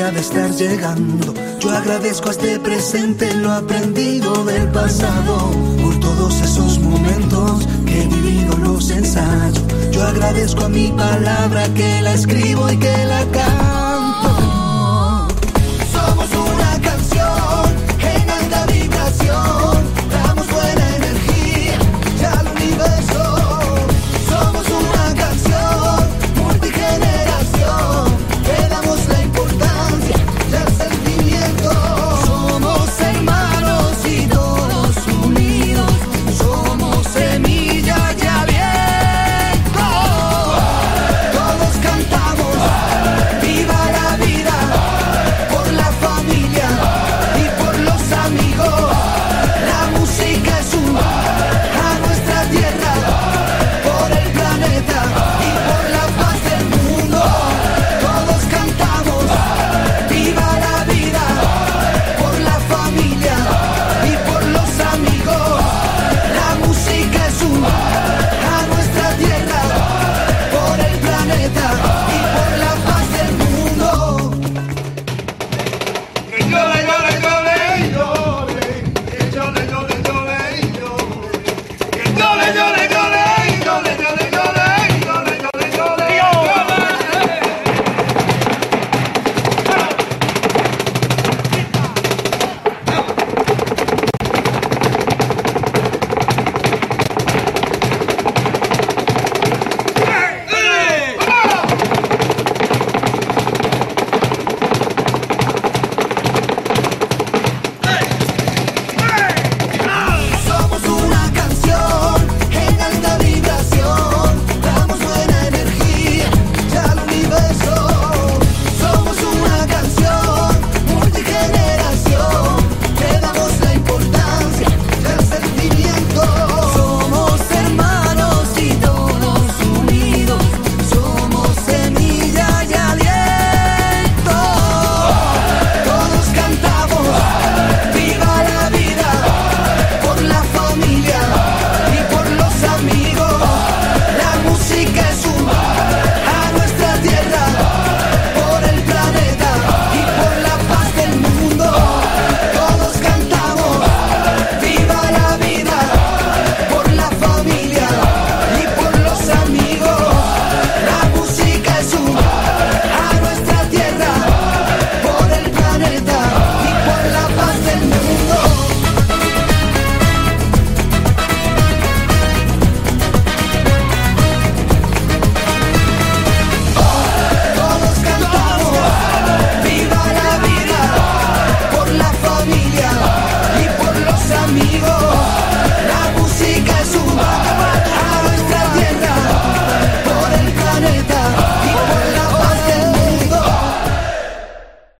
ha de estar llegando. Yo agradezco a este presente lo aprendido del pasado. Por todos esos momentos que he vivido los ensayos. Yo agradezco a mi palabra que la escribo y que la canto